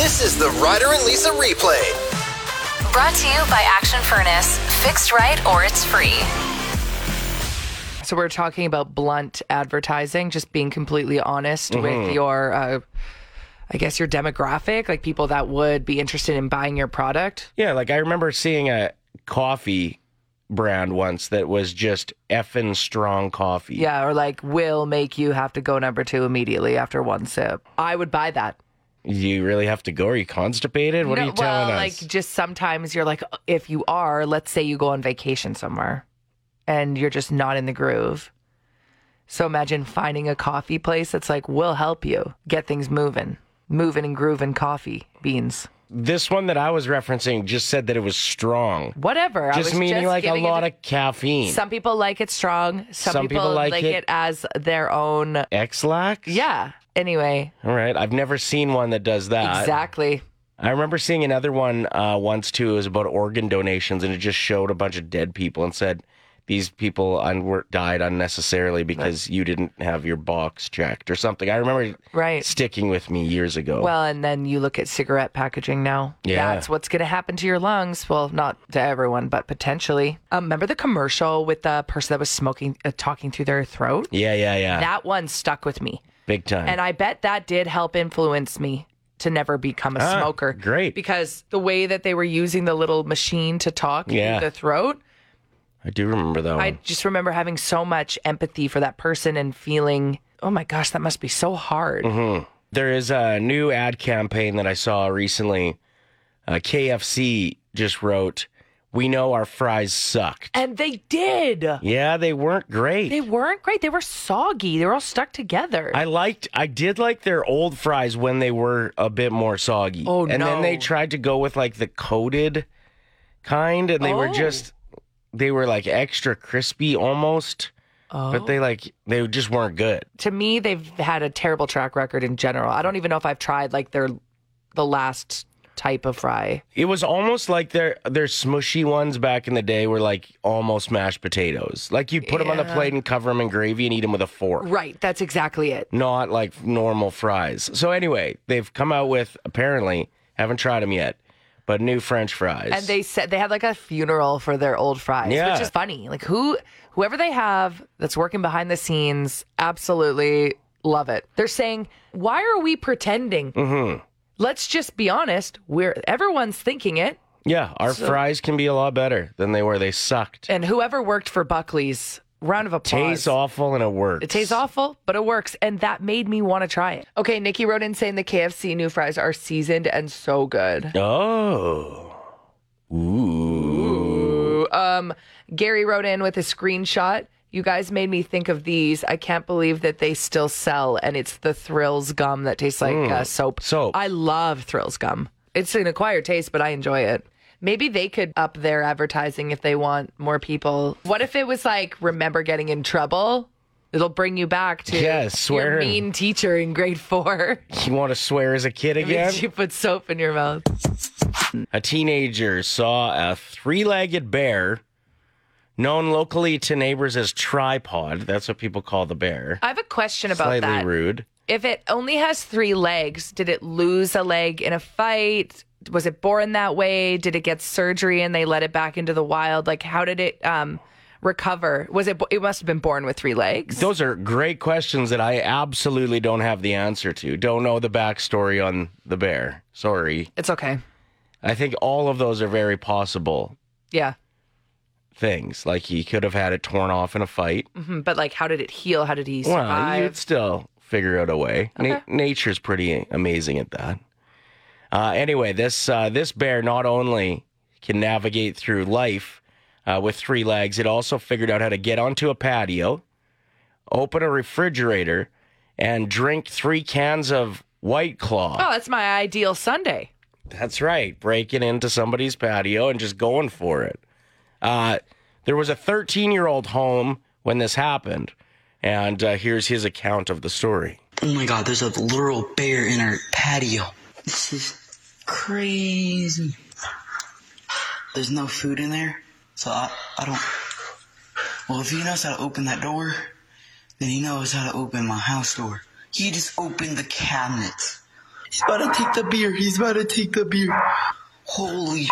This is the Ryder and Lisa replay. Brought to you by Action Furnace. Fixed right or it's free. So we're talking about blunt advertising, just being completely honest with your, uh, I guess, your demographic, like people that would be interested in buying your product. Yeah, like I remember seeing a coffee brand once that was just effing strong coffee. Yeah, or like will make you have to go number two immediately after one sip. I would buy that. You really have to go? Are you constipated? What No, are you telling well, us? like just sometimes you're like, if you are, let's say you go on vacation somewhere and you're just not in the groove. So imagine finding a coffee place that's like, we'll help you get things moving, moving and grooving coffee beans, this one that I was referencing just said that it was strong. whatever. I Just was meaning like a lot of caffeine. Some people like it strong. Some, Some people like like it- it. as their own. Ex-Lax? Yeah. Anyway, All right. I've never seen one that does that. exactly. I remember seeing another one uh, once too. It was about organ donations, and it just showed a bunch of dead people and said these people un- were, died unnecessarily because you didn't have your box checked or something. I remember Right. sticking with me years ago. Well, and then you look at cigarette packaging now. Yeah. That's what's going to happen to your lungs. Well, not to everyone, but potentially. Um, remember the commercial with the person that was smoking, uh, talking through their throat? yeah, yeah, yeah. That one stuck with me. Big time. And I bet that did help influence me to never become a Ah, smoker. great. Because the way that they were using the little machine to talk Yeah. through the throat, I do remember that one. I just remember having so much empathy for that person and feeling, oh my gosh, that must be so hard. Mm-hmm. There is a new ad campaign that I saw recently. Uh, KFC just wrote, "We know our fries sucked." And they did. Yeah, they weren't great. They weren't great. They were soggy. They were all stuck together. I liked, I did like their old fries when they were a bit more soggy. Oh, And then they tried to go with like the coated kind, and they were Oh. just, they were like extra crispy almost, but they oh. like, they just weren't good. to me, they've had a terrible track record in general. I don't even know if I've tried like their the last type of fry. It was almost like their their smushy ones back in the day were like almost mashed potatoes. Like you'd put them on the plate and cover them in gravy and eat them with a fork. Right. That's exactly it. Not like normal fries. So anyway, they've come out with apparently haven't tried them yet, but new French fries. And they said they had like a funeral for their old fries, Yeah. which is funny. Like who, whoever they have that's working behind the scenes, absolutely love it. They're saying, "Why are we pretending? Mm-hmm. Let's just be honest. We're everyone's thinking it." yeah, our fries can be a lot better than they were. They sucked. And whoever worked for Buckley's, round of applause. Tastes awful and it works. It tastes awful, but it works. And that made me want to try it. Okay, Nikki wrote in saying the KFC new fries are seasoned and so good. Oh. Ooh. Um, Gary wrote in with a screenshot. You guys made me think of these. I can't believe that they still sell, and it's the Thrills gum that tastes like uh, soap. Soap. I love Thrills gum. It's an acquired taste, but I enjoy it. Maybe they could up their advertising if they want more people. What if it was like, remember getting in trouble? It'll bring you back to Yeah, your swear. mean teacher in grade four. You want to swear as a kid again? You put soap in your mouth. A teenager saw a three legged bear, known locally to neighbors as tripod. That's what people call the bear. I have a question about Slightly that. rude. If it only has three legs, did it lose a leg in a fight? Was it born that way? Did it get surgery and they let it back into the wild? Like, how did it um, recover? Was it? It must have been born with three legs. Those are great questions that I absolutely don't have the answer to. Don't know the backstory on the bear. Sorry. It's okay. I think all of those are very possible Yeah, things. Like he could have had it torn off in a fight. Mhm. but like, how did it heal? How did he Well, survive? you'd still figure out a way. Na- nature's pretty amazing at that. Uh, anyway, this uh, this bear not only can navigate through life uh, with three legs, it also figured out how to get onto a patio, open a refrigerator, and drink three cans of White Claw. oh, that's my ideal Sunday. That's right. Breaking into somebody's patio and just going for it. Uh, there was a 13 year old home when this happened. And uh, here's his account of the story. Oh my god, there's a literal bear in our patio. This is crazy. There's no food in there, so I, I don't. Well, if he knows how to open that door, then he knows how to open my house door. He just opened the cabinet He's about to take the beer. He's about to take the beer. Holy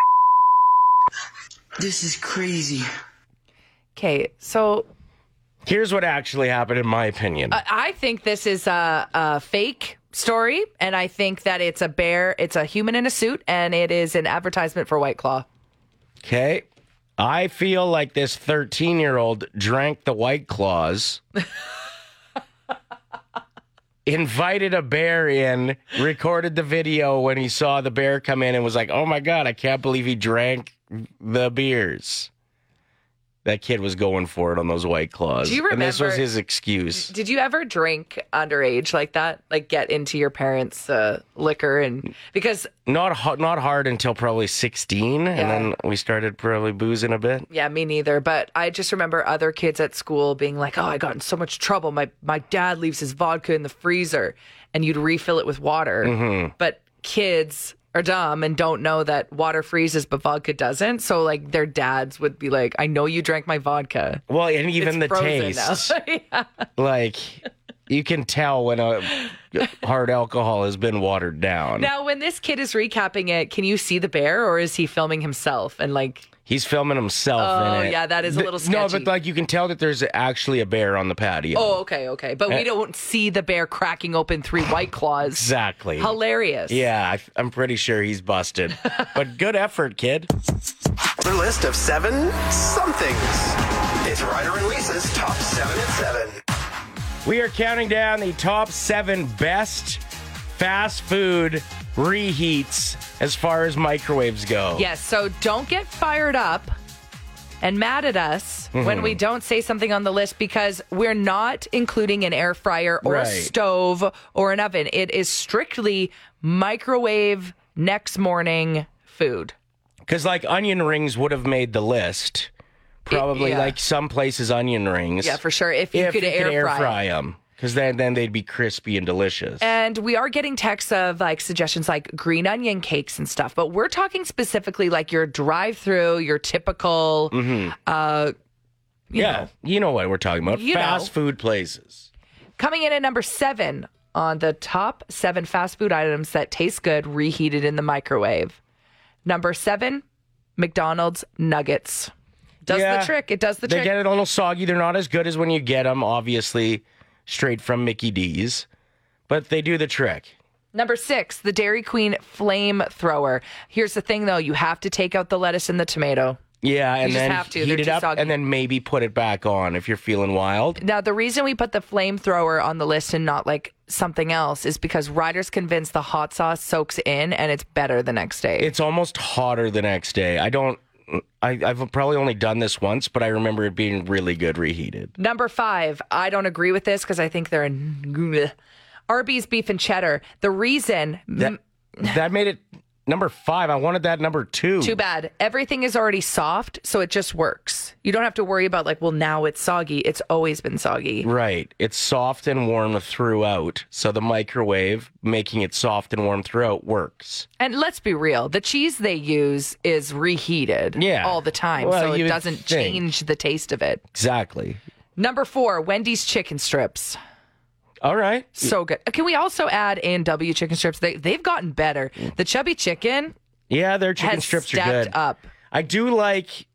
This is crazy. Okay, so Here's what actually happened, in my opinion. I- I think this is a, a fake story, and I think that it's a bear, it's a human in a suit, and it is an advertisement for White Claw. Okay. I feel like this 13 year old drank the White Claws, invited a bear in, recorded the video when he saw the bear come in, and was like, oh my God, I can't believe he drank the beers. That kid was going for it on those White Claws. Do you remember? And this was his excuse. Did you ever drink underage like that? Like get into your parents' uh, liquor and because Not, ha- not hard until probably 16, Yeah. and then we started probably boozing a bit. yeah, me neither. But I just remember other kids at school being like, "Oh, I got in so much trouble. My my dad leaves his vodka in the freezer, and you'd refill it with water." Mm-hmm. But kids are dumb and don't know that water freezes, but vodka doesn't. So like their dads would be like, "I know you drank my vodka. Well, and even it's the taste. Yeah. like you can tell when a hard alcohol has been watered down. Now, when this kid is recapping it, can you see the bear, or is he filming himself and like? He's filming himself Oh, in it. yeah, that is a little No, sketchy. but like you can tell that there's actually a bear on the patio. Oh, okay, okay. But we Uh, don't see the bear cracking open three white claws. exactly. Hilarious. Yeah, I, I'm pretty sure he's busted. but good effort, kid. Their list of seven somethings. It's Ryder and Lisa's top seven at seven. We are counting down the top seven best fast food reheats as far as microwaves go. Yes. So don't get fired up and mad at us Mm-hmm. when we don't say something on the list because we're not including an air fryer or a stove or an oven. It is strictly microwave next morning food. Because like onion rings would have made the list. Probably yeah. like some places onion rings. Yeah, for sure. If you if could you air, could air fry. fry them. Because then, then they'd be crispy and delicious. And we are getting texts of like suggestions like green onion cakes and stuff, but we're talking specifically like your drive through, your typical uh you yeah, know. you know what we're talking about. You Fast know. food places. Coming in at number seven on the top seven fast food items that taste good reheated in the microwave. Number seven, McDonald's nuggets. Does Yeah. the trick. It does the They trick. get it a little soggy. They're not as good as when you get them, obviously, straight from Mickey D's. But they do the trick. Number six, the Dairy Queen flamethrower. Here's the thing though, you have to take out the lettuce and the tomato. Yeah, and then have to. heat They're it too up soggy. and then maybe put it back on if you're feeling wild. Now, the reason we put the flamethrower on the list and not like something else is because Ryder's convinced the hot sauce soaks in and it's better the next day. It's almost hotter the next day. I don't. I, I've probably only done this once, but I remember it being really good reheated. Number five, I don't agree with this because I think they're in Arby's beef and cheddar. The reason, That that made it number five. I wanted that number two. too bad, everything is already soft, so it just works. You don't have to worry about like, well, now it's soggy. It's always been soggy. Right. It's soft and warm throughout. So the microwave making it soft and warm throughout works. And let's be real, the cheese they use is reheated Yeah. all the time, Well, so it doesn't think. change the taste of it. Exactly. Number four, Wendy's chicken strips. All right. So good. Can we also add A and W chicken strips? They they've gotten better. The chubby chicken Yeah, their chicken strips are good. up. I do like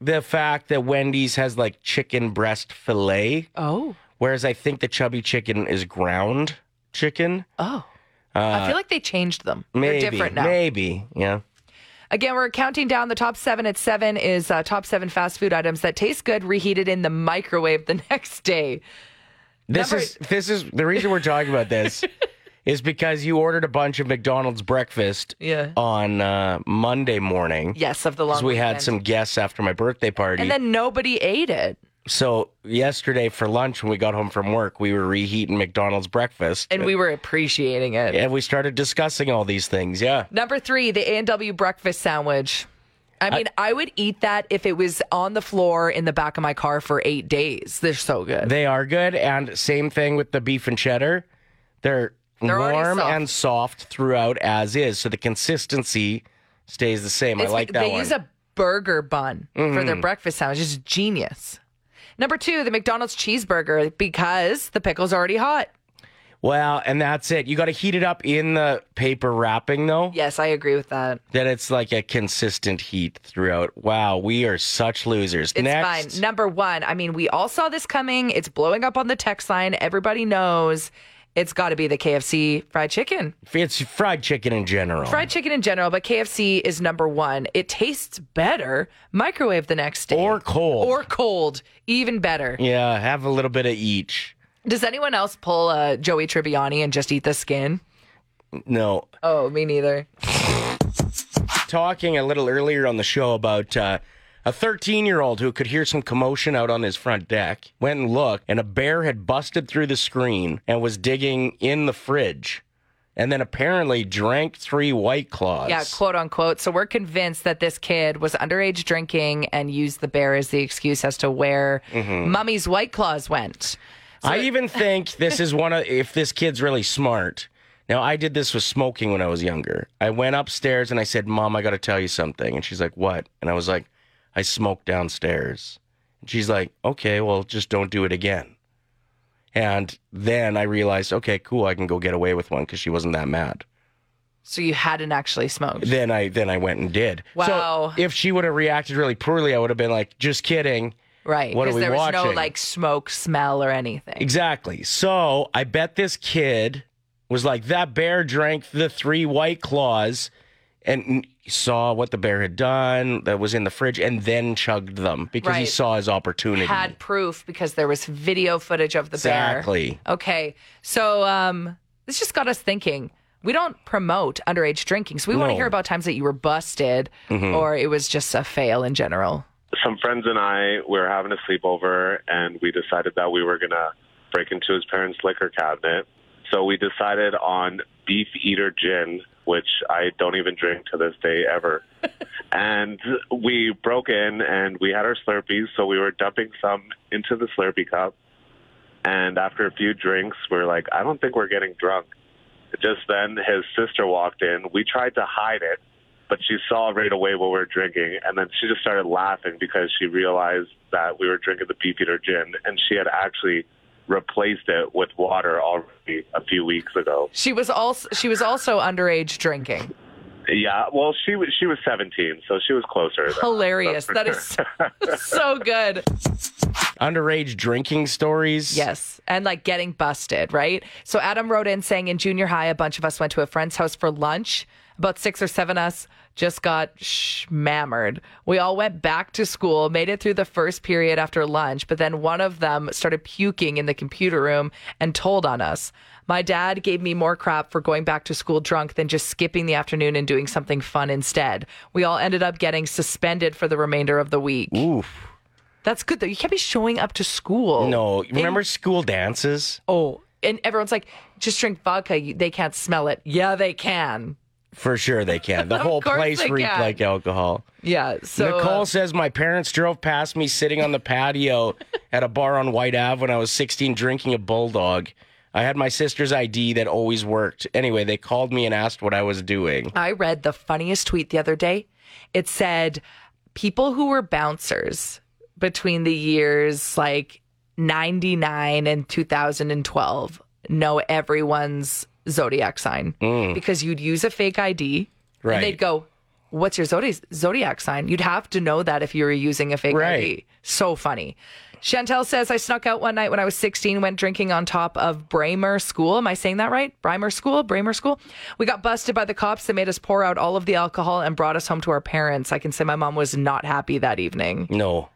the fact that Wendy's has like chicken breast fillet, Oh, whereas I think the chubby chicken is ground chicken. oh. I feel like they changed them. Uh, Maybe. They're different now. Maybe. Yeah. Again, we're counting down the top seven. At seven is uh, top seven fast food items that taste good, reheated in the microwave the next day. This Number- is this is the reason we're talking about this is because you ordered a bunch of McDonald's breakfast Yeah. on uh, Monday morning. Yes, of the long. Because we had weekend. some guests after my birthday party. and then nobody ate it, so yesterday for lunch when we got home from work, we were reheating McDonald's breakfast. and we were appreciating it. and we started discussing all these things. Yeah. Number three, the A and W breakfast sandwich. I mean, I, would eat that if it was on the floor in the back of my car for eight days. They're so good. They are good. And same thing with the beef and cheddar. They're, They're warm soft. and soft throughout as is. So the consistency stays the same. I like that they one. use a burger bun for Mm-hmm. their breakfast sandwich. It's genius. Number two, the McDonald's cheeseburger because the pickle's already hot. Well, and that's it. You got to heat it up in the paper wrapping, though. Yes, I agree with that. That it's like a consistent heat throughout. Wow, we are such losers. It's Next, fine. Number one, I mean, we all saw this coming. It's blowing up on the text line. Everybody knows it's got to be the KFC fried chicken. it's fried chicken in general. Fried chicken in general, but KFC is number one. It tastes better. Microwave the next day. Or cold. Or cold. Even better. yeah, have a little bit of each. Does anyone else pull a Joey Tribbiani and just eat the skin? No, Oh, me neither. talking a little earlier on the show about uh, a 13 year old who could hear some commotion out on his front deck. Went and looked, and a bear had busted through the screen and was digging in the fridge. And then apparently drank three white claws. Yeah, quote unquote. So we're convinced that this kid was underage drinking and used the bear as the excuse as to where Mm-hmm. Mummy's White Claws went. I even think this is one of if this kid's really smart. Now I did this with smoking when I was younger. I went upstairs and I said, "Mom, I got to tell you something." And she's like, "What?" And I was like, "I smoked downstairs." And she's like, "Okay, well, just don't do it again." And then I realized, okay, cool, I can go get away with one because she wasn't that mad. So you hadn't actually smoked. Then I then I went and did. Wow. So if she would have reacted really poorly, I would have been like, "Just kidding." Right. What are Because we there was no like smoke, smell, or anything. Exactly. So I bet this kid was like, that bear drank the three white claws and saw what the bear had done that was in the fridge and then chugged them because he saw his opportunity. Had proof because there was video footage of the bear. exactly. Okay. So um this just got us thinking. We don't promote underage drinking. So we want to hear about times that you were busted Mm-hmm. or it was just a fail in general. Some friends and I were having a sleepover, and we decided that we were gonna break into his parents' liquor cabinet. So we decided on beef eater gin, which I don't even drink to this day ever. and we broke in, and we had our Slurpees, so we were dumping some into the Slurpee cup. And after a few drinks, we're like, I don't think we're getting drunk. Just then, his sister walked in. We tried to hide it, but she saw right away what we were drinking, and then she just started laughing because she realized that we were drinking the Beefeater gin, and she had actually replaced it with water already a few weeks ago. She was also she was also underage drinking. Yeah, well, she was she was 17, so she was closer. than- Hilarious. That is so, so good. Underage drinking stories. Yes. And like getting busted, right? So Adam wrote in saying in junior high, a bunch of us went to a friend's house for lunch. About six or seven of us just got shmammered. We all went back to school, made it through the first period after lunch, but then one of them started puking in the computer room and told on us. My dad gave me more crap for going back to school drunk than just skipping the afternoon and doing something fun instead. We all ended up getting suspended for the remainder of the week. Oof. That's good though. You can't be showing up to school. No, remember school dances? Oh, and everyone's like, just drink vodka. They can't smell it. Yeah, they can. For sure they can. The whole place reeked can. like alcohol. Yeah. So Nicole uh, says my parents drove past me sitting on the patio at a bar on White Ave when I was 16 drinking a bulldog. I had my sister's ID that always worked. Anyway, they called me and asked what I was doing. I read the funniest tweet the other day. It said people who were bouncers between the years like 99 and 2012 know everyone's zodiac sign mm. because you'd use a fake ID Right. and they'd go, What's your zodiac zodiac sign? You'd have to know that if you were using a fake Right. ID. So funny. Chantel says, I snuck out one night when I was 16, went drinking on top of Bramer School. Am I saying that right? Bramer School? Bramer School? We got busted by the cops. They made us pour out all of the alcohol and brought us home to our parents. I can say my mom was not happy that evening. No.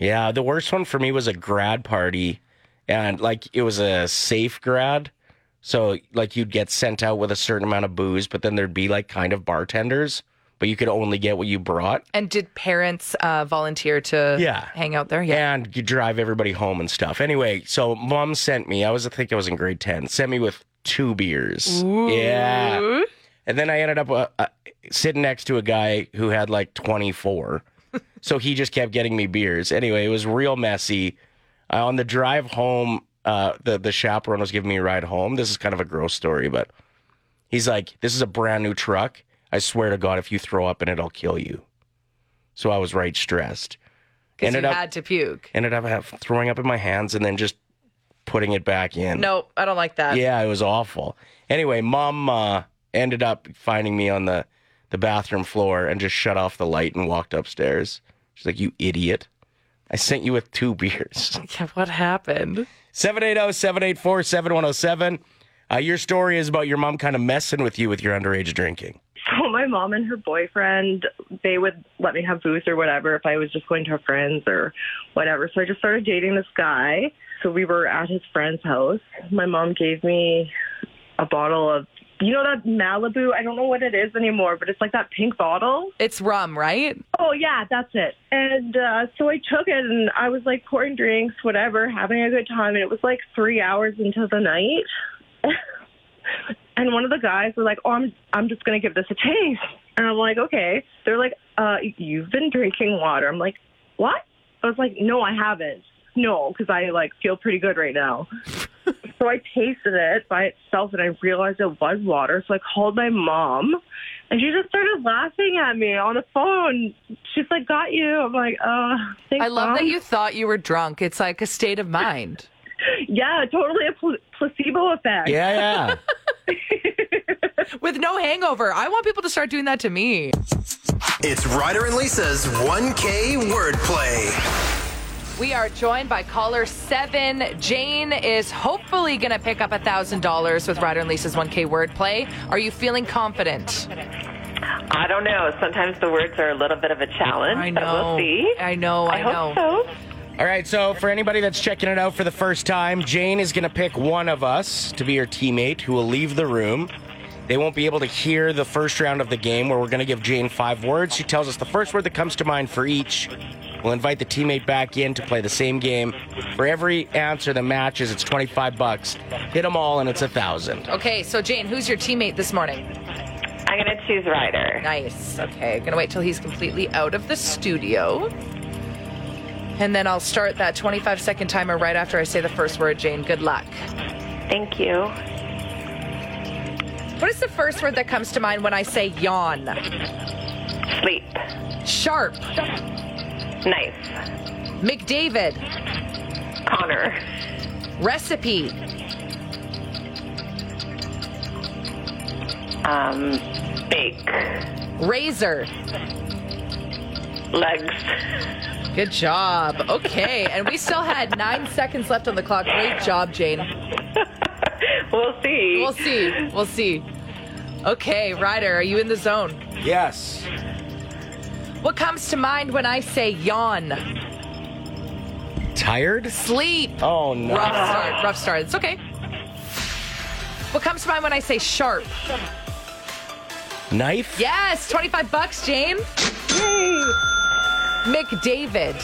Yeah, the worst one for me was a grad party and like it was a safe grad. So like you'd get sent out with a certain amount of booze, but then there'd be like kind of bartenders, but you could only get what you brought. And did parents uh, volunteer to Yeah. hang out there? Yeah. and you drive everybody home and stuff. Anyway, so mom sent me, I was, I think I was in grade 10, sent me with two beers. Yeah. And then I ended up uh, uh, sitting next to a guy who had like 24. so he just kept getting me beers. Anyway, it was real messy. Uh, on the drive home, uh, the, the chaperone was giving me a ride home. This is kind of a gross story, but he's like, This is a brand new truck. I swear to God, if you throw up in it, I'll kill you. So I was right stressed. Ended up- had to puke. ended up have, throwing up in my hands and then just putting it back in. No, I don't like that. Yeah, it was awful. Anyway, mom uh, ended up finding me on the, the bathroom floor and just shut off the light and walked upstairs. She's like, You idiot. I sent you with two beers. Yeah, what happened? 780 784 7107. Uh, Your story is about your mom kind of messing with you with your underage drinking. So my mom and her boyfriend, they would let me have booze or whatever if I was just going to her friends or whatever. So I just started dating this guy. So we were at his friend's house. My mom gave me a bottle of, you know, that Malibu. I don't know what it is anymore, but it's like that pink bottle. It's rum, right? Oh yeah, that's it. And uh, so I took it and I was like pouring drinks, whatever, having a good time. And it was like three hours into the night. and one of the guys was like, "Oh, I'm I'm just gonna give this a taste." And I'm like, "Okay." They're like, "Uh, you've been drinking water." I'm like, "What?" I was like, "No, I haven't." No, because I like feel pretty good right now. So I tasted it by itself and I realized it was water. So I called my mom and she just started laughing at me on the phone. She's like, Got you. I'm like, Oh, thanks, I love Mom." that you thought you were drunk. It's like a state of mind. Yeah, totally a pl- placebo effect. Yeah, yeah. With no hangover. I want people to start doing that to me. It's Ryder and Lisa's 1K wordplay. We are joined by caller seven. Jane is hopefully going to pick up $1,000 with Ryder and Lisa's 1K wordplay. Are you feeling confident? I don't know. Sometimes the words are a little bit of a challenge. I But know. we'll see. I know. I, I know. hope so. All right, so for anybody that's checking it out for the first time, Jane is going to pick one of us to be her teammate who will leave the room. They won't be able to hear the first round of the game where we're going to give Jane five words. She tells us the first word that comes to mind for each. We'll invite the teammate back in to play the same game. For every answer that matches, it's 25 bucks. Hit them all and it's a 1000. Okay, so Jane, who's your teammate this morning? I'm going to choose Ryder. Nice. Okay, gonna wait till he's completely out of the studio. And then I'll start that 25 second timer right after I say the first word, Jane. Good luck. Thank you. What is the first word that comes to mind when I say yawn? Sleep. Sharp. Nice. McDavid. Connor. Recipe. Um, bake. Razor. Legs. Good job. Okay, and we still had nine seconds left on the clock. Great job, Jane. We'll see. We'll see. We'll see. Okay, Ryder, are you in the zone? Yes. What comes to mind when I say yawn? Tired? Sleep. Oh, no. Rough start. Rough start. It's okay. What comes to mind when I say sharp? Knife? Yes, 25 bucks, Jane. McDavid,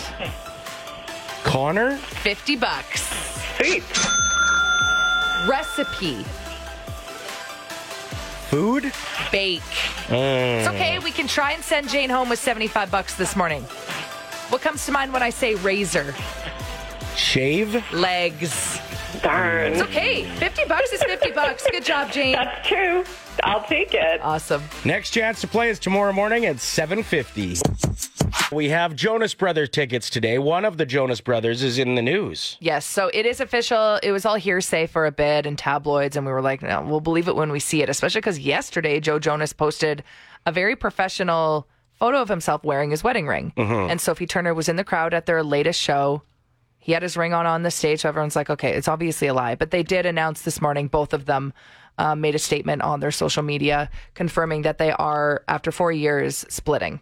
Connor? 50 bucks. Sweet. Recipe, Food? bake. Mm. It's okay. We can try and send Jane home with 75 bucks this morning. What comes to mind when I say razor? Shave? Legs. Darn. It's okay. 50 bucks is 50 bucks. Good job, Jane. That's true. I'll take it. Awesome. Next chance to play is tomorrow morning at 7:50. We have Jonas Brother tickets today. One of the Jonas Brothers is in the news. Yes, so it is official. It was all hearsay for a bit and tabloids, and we were like, no, we'll believe it when we see it, especially because yesterday Joe Jonas posted a very professional photo of himself wearing his wedding ring. And Sophie Turner was in the crowd at their latest show. He had his ring on on the stage, so everyone's like, okay, it's obviously a lie. But they did announce this morning, both of them uh, made a statement on their social media confirming that they are, after four years, splitting.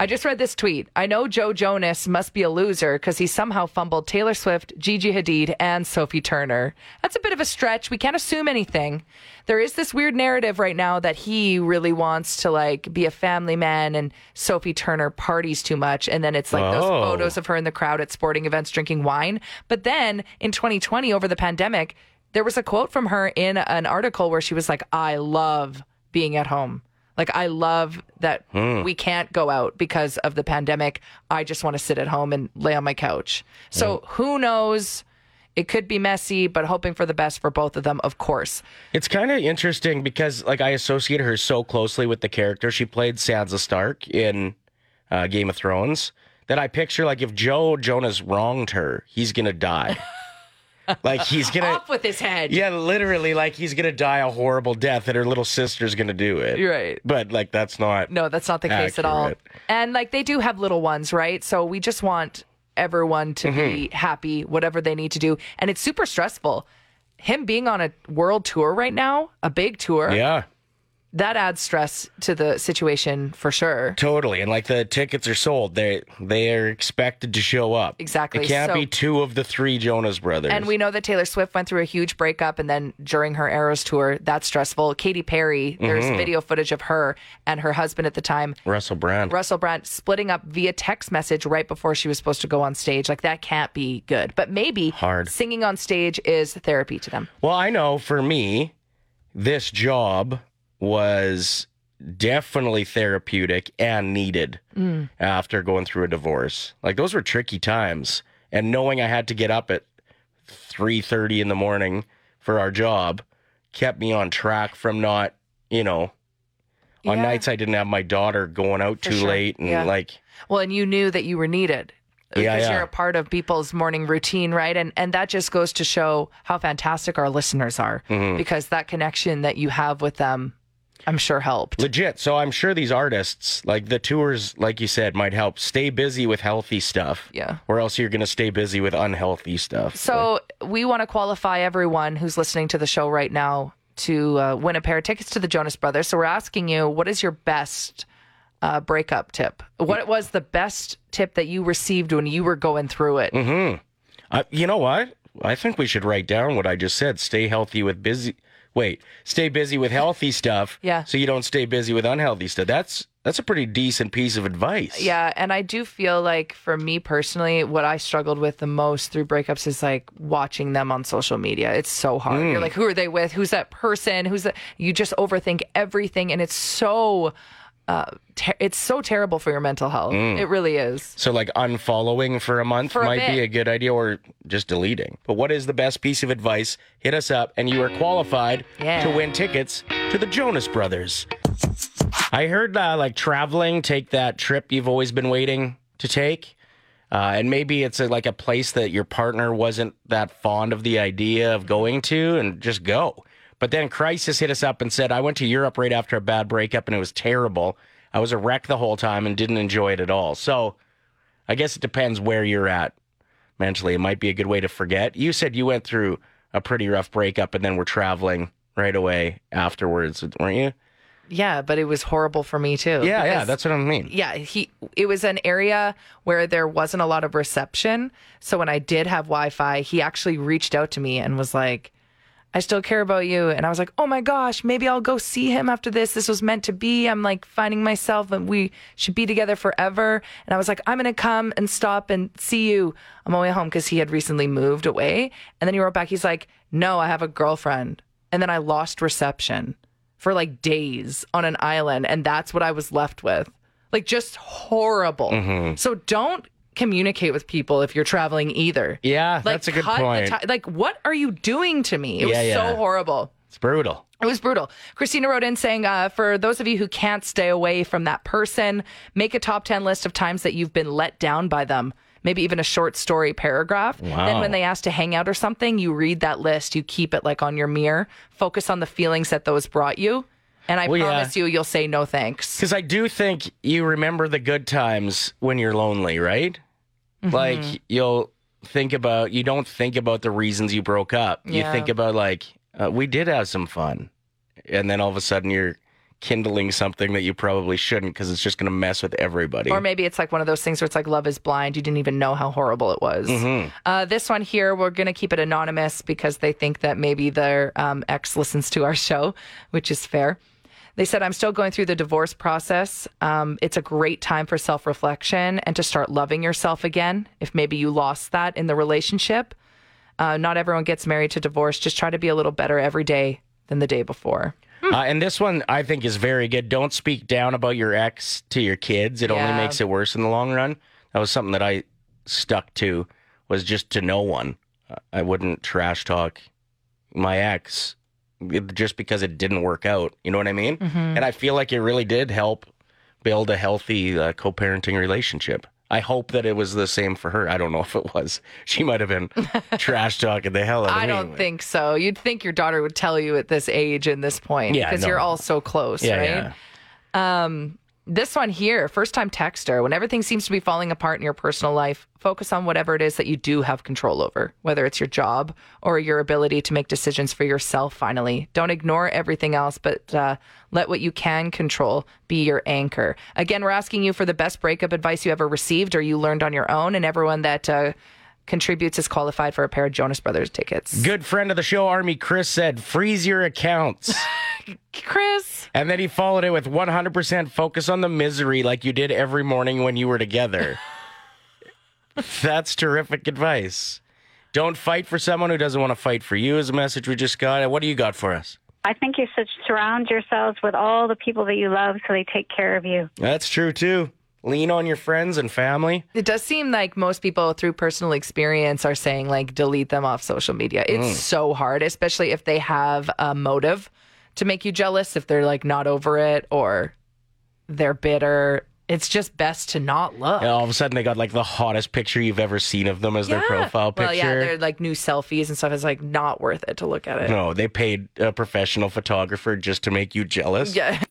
I just read this tweet. I know Joe Jonas must be a loser because he somehow fumbled Taylor Swift, Gigi Hadid, and Sophie Turner. That's a bit of a stretch. We can't assume anything. There is this weird narrative right now that he really wants to like be a family man and Sophie Turner parties too much. And then it's like those Oh. photos of her in the crowd at sporting events drinking wine. But then in 2020, over the pandemic, there was a quote from her in an article where she was like, I love being at home. Like, I love that we can't go out because of the pandemic. I just want to sit at home and lay on my couch. So, who knows? It could be messy, but hoping for the best for both of them, of course. It's kind of interesting because like I associate her so closely with the character she played Sansa Stark in uh, Game of Thrones that I picture like if Joe Jonas wronged her, he's gonna die. like he's gonna. Off with his head. Yeah, literally, like he's gonna die a horrible death, and her little sister's gonna do it. You're right. But like that's not. No, that's not the case at all. And like they do have little ones, right? So we just want everyone to be Mm-hmm. happy, whatever they need to do. And it's super stressful. Him being on a world tour right now, a big tour, Yeah, that adds stress to the situation for sure. totally. And like the tickets are sold, they they are expected to show up. Exactly. It can't So- be two of the three Jonas brothers. And we know that Taylor Swift went through a huge breakup, and then during her Eras tour, that's stressful. Katy Perry, there's Mm-hmm. video footage of her and her husband at the time, Russell Brand. Russell Brand, splitting up via text message right before she was supposed to go on stage. Like that can't be good. But maybe Hard. singing on stage is therapy to them. Well, I know for me, this job was definitely therapeutic and needed Mm. after going through a divorce. Like those were tricky times, and knowing I had to get up at three thirty in the morning for our job kept me on track from not, you know, on Yeah. nights I didn't have my daughter going out For too sure. late and Yeah. like Well, and you knew that you were needed. Because Yeah, yeah. you're a part of people's morning routine, right? And and that just goes to show how fantastic our listeners are. Mm-hmm. Because that connection that you have with them, I'm sure helped. legit. So I'm sure these artists, like the tours, like you said, might help stay busy with healthy stuff. Yeah. Or else you're going to stay busy with unhealthy stuff. So we want to qualify everyone who's listening to the show right now to uh, win a pair of tickets to the Jonas Brothers. So we're asking you, what is your best uh, breakup tip? What was the best tip that you received when you were going through it? Uh, you know what? I think we should write down what I just said. Stay healthy with busy. Wait, stay busy with healthy stuff. Yeah. So you don't stay busy with unhealthy stuff. That's that's a pretty decent piece of advice. Yeah, and I do feel like for me personally, what I struggled with the most through breakups is like watching them on social media. It's so hard. You're mm. like, who are they with? Who's that person? Who's that? You just overthink everything, and it's so, uh, ter- it's so terrible for your mental health. It really is. So like unfollowing for a month For a might be a good idea, or just deleting. But what is the best piece of advice? Hit us up, and you are qualified Yeah. to win tickets to the Jonas Brothers. I heard uh, like traveling, take that trip you've always been waiting to take. Uh, and maybe it's a, like a place that your partner wasn't that fond of the idea of going to and just go. But then Crisis hit us up and said, I went to Europe right after a bad breakup and it was terrible. I was a wreck the whole time and didn't enjoy it at all. So I guess it depends where you're at mentally. It might be a good way to forget. You said you went through a pretty rough breakup and then were traveling right away afterwards, weren't you? Yeah, but it was horrible for me too. Yeah, yeah, that's what I mean. yeah he it was an area where there wasn't a lot of reception so when i did have wi-fi he actually reached out to me and was like i still care about you. And i was like oh my gosh maybe i'll go see him after this. This was meant to be. I'm like finding myself and we should be together forever. And i was like i'm gonna come and stop and see you. On my way home because he had recently moved away. And then he wrote back he's like no i have a girlfriend. And then i lost reception for like days on an island. And that's what I was left with. Like just horrible. Mm-hmm. So don't communicate with people if you're traveling either. Yeah, Like that's a good point. ti- like what are you doing to me? It was Yeah, yeah. so horrible. It's brutal. It was brutal. Christina wrote in saying, uh, for those of you who can't stay away from that person, make a top 10 list of times that you've been let down by them. Maybe even a short story paragraph. Then when they ask to hang out or something, you read that list, you keep it like on your mirror, focus on the feelings that those brought you. And I Well, yeah. promise you, you'll say no thanks. Because I do think you remember the good times when you're lonely, right? Mm-hmm. Like you'll think about, you don't think about the reasons you broke up. You think about like, uh, we did have some fun. And then all of a sudden you're kindling something that you probably shouldn't because it's just going to mess with everybody. Or maybe it's like one of those things where it's like love is blind. You didn't even know how horrible it was. Mm-hmm. Uh, this one here, we're going to keep it anonymous because they think that maybe their um, ex listens to our show, which is fair. They said, I'm still going through the divorce process. Um, it's a great time for self reflection and to start loving yourself again. If maybe you lost that in the relationship, uh, not everyone gets married to divorce. Just try to be a little better every day than the day before. Uh, and this one I think is very good. Don't speak down about your ex to your kids. It Yeah. only makes it worse in the long run. That was something that I stuck to was just to no one. I wouldn't trash talk my ex just because it didn't work out. You know what I mean? And I feel like it really did help build a healthy uh, co-parenting relationship. I hope that it was the same for her. I don't know if it was. She might have been trash talking the hell out of I me. don't think so. You'd think your daughter would tell you at this age and this point Yeah, because no. you're all so close, Yeah, right? yeah. This one here, first time texter, when everything seems to be falling apart in your personal life, focus on whatever it is that you do have control over, whether it's your job or your ability to make decisions for yourself finally. Don't ignore everything else, but uh, let what you can control be your anchor. Again, we're asking you for the best breakup advice you ever received or you learned on your own, and everyone that uh, contributes is qualified for a pair of Jonas Brothers tickets. Good friend of the show, Army Chris, said, freeze your accounts. Chris. and then he followed it with 100% focus on the misery like you did every morning when you were together. That's terrific advice. Don't fight for someone who doesn't want to fight for you, is a message we just got. What do you got for us? I think you should surround yourselves with all the people that you love so they take care of you. That's true, too. Lean on your friends and family. It does seem like most people, through personal experience, are saying like delete them off social media. It's mm. so hard, especially if they have a motive to make you jealous, if they're like not over it or they're bitter. It's just best to not look. And all of a sudden, they got like the hottest picture you've ever seen of them as their profile picture. Well, yeah, they're like new selfies and stuff. It's like not worth it to look at it. no, they paid a professional photographer just to make you jealous. Yeah.